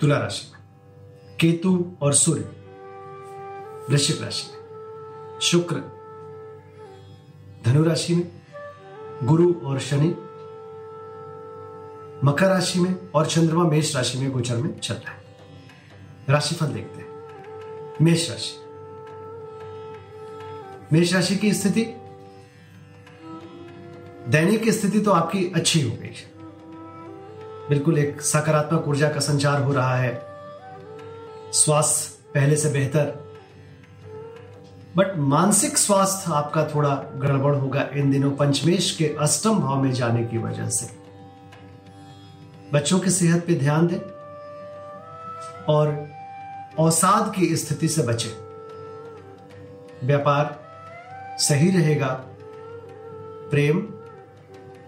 तुला राशि में केतु और सूर्य, वृश्चिक राशि में, शुक्र, धनु राशि में, गुरु और शनि, मकर राशि में और चंद्रमा मेष राशि में गोचर में चल रहा है। राशिफल देखते हैं। मेष राशि। मेष राशि की स्थिति, दैनिक स्थिति तो आपकी अच्छी हो गई बिल्कुल एक सकारात्मक ऊर्जा का संचार हो रहा है। स्वास्थ्य पहले से बेहतर। बट मानसिक स्वास्थ्य आपका थोड़ा गड़बड़ होगा इन दिनों पंचमेश के अष्टम भाव में जाने की वजह से। बच्चों की सेहत पे ध्यान दें और अवसाद की स्थिति से बचे। व्यापार सही रहेगा। प्रेम,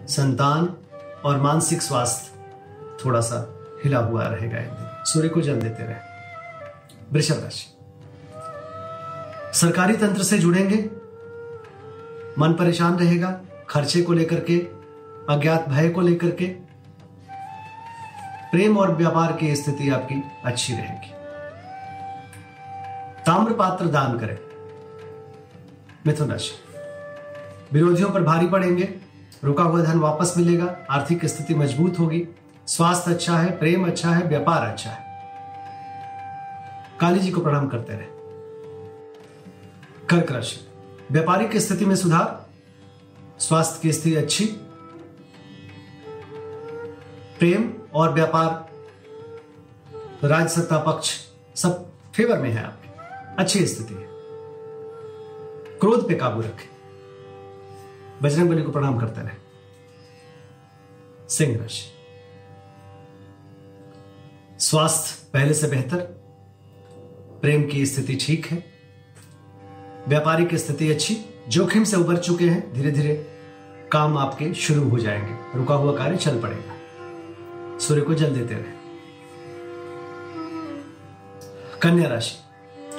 संतान और मानसिक स्वास्थ्य थोड़ा सा हिला हुआ रहेगा एक दिन। सूर्य को जल देते रहे। वृषभ राशि। सरकारी तंत्र से जुड़ेंगे। मन परेशान रहेगा, खर्चे को लेकर के, अज्ञात भय को लेकर के। प्रेम और व्यापार की स्थिति आपकी अच्छी रहेगी। ताम्र पात्र दान करें। मिथुन राशि। विरोधियों पर भारी पड़ेंगे। रुका हुआ धन वापस मिलेगा। आर्थिक स्थिति मज़बूत होगी। स्वास्थ्य अच्छा है, प्रेम अच्छा है, व्यापार अच्छा है। काली जी को प्रणाम करते रहे। कर्क राशि, व्यापारिक स्थिति में सुधार, स्वास्थ्य की स्थिति अच्छी, प्रेम और व्यापार राज सत्ता पक्ष, सब फेवर में है आपके। अच्छी स्थिति है। क्रोध पे काबू रखें। बजरंग बली को प्रणाम करते रहे। सिंह राशि स्वास्थ्य पहले से बेहतर। प्रेम की स्थिति ठीक है। व्यापारिक स्थिति अच्छी। जोखिम से उबर चुके हैं। धीरे धीरे काम आपके शुरू हो जाएँगे। रुका हुआ कार्य चल पड़ेगा। सूर्य को जल देते रहे। कन्या राशि।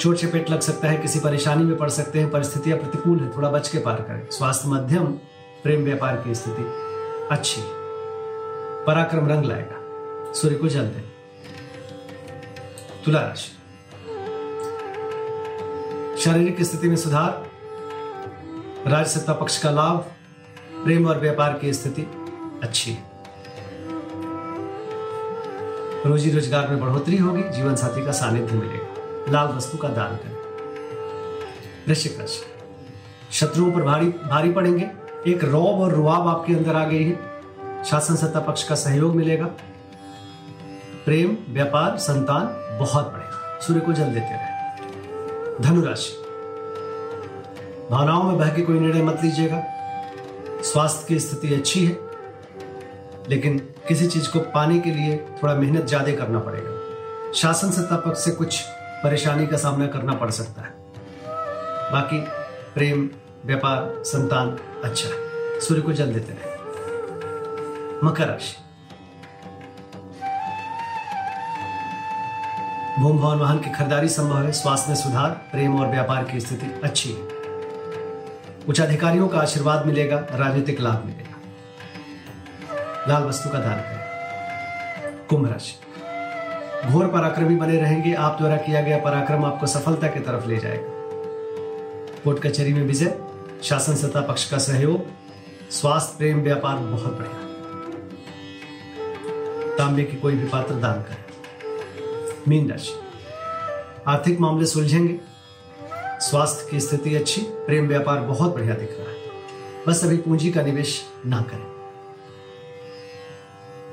चोट चपेट लग सकता है, किसी परेशानी में पड़ सकते हैं। परिस्थितियाँ प्रतिकूल है, थोड़ा बच के पार करें। स्वास्थ्य मध्यम, प्रेम व्यापार की स्थिति अच्छी। पराक्रम रंग लाएगा। सूर्य को जल दें। तुला राशि शारीरिक स्थिति में सुधार राज सत्ता पक्ष का लाभ, प्रेम और व्यापार की स्थिति अच्छी है। रोजी रोज़गार में बढ़ोतरी होगी, जीवन साथी का सानिध्य मिलेगा। लाल वस्तु का दान करें। वृश्चिक राशि। शत्रुओं पर भारी भारी पड़ेंगे। एक रौब और रुआब आपके अंदर आ गई है। शासन सत्ता पक्ष का सहयोग मिलेगा। प्रेम, व्यापार, संतान बहुत बढ़ेगा सूर्य को जल देते रहे। धनुराशि। भावनाओं में बह के कोई निर्णय मत लीजिएगा। स्वास्थ्य की स्थिति अच्छी है, लेकिन किसी चीज़ को पाने के लिए थोड़ा मेहनत ज़्यादा करना पड़ेगा। शासन सत्ता पक्ष से कुछ परेशानी का सामना करना पड़ सकता है। बाकी प्रेम, व्यापार, संतान अच्छा। है सूर्य को जल देते रहे। मकर राशि। भूम भवन वाहन की खरीदारी संभव है। स्वास्थ्य में सुधार, प्रेम और व्यापार की स्थिति अच्छी है। उच्च अधिकारियों का आशीर्वाद मिलेगा, राजनीतिक लाभ मिलेगा। लाल वस्तु का दान करें। कुंभ राशि। घोर पराक्रमी बने रहेंगे। आप द्वारा किया गया पराक्रम आपको सफलता की तरफ़ ले जाएगा। कोर्ट कचहरी में विजय। शासन सत्ता पक्ष का सहयोग। स्वास्थ्य, प्रेम, व्यापार बहुत बढ़िया। तांबे की कोई भी पात्र दान करें। मीन राशि आर्थिक मामले सुलझेंगे। स्वास्थ्य की स्थिति अच्छी प्रेम व्यापार बहुत बढ़िया दिख रहा है। बस अभी पूंजी का निवेश ना करें।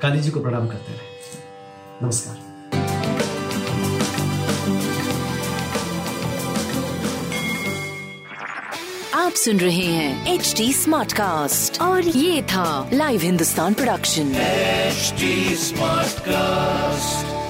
काली जी को प्रणाम करते रहे। नमस्कार। आप सुन रहे हैं एच डी स्मार्ट कास्ट और ये था live Hindustan production H smart Smartcast.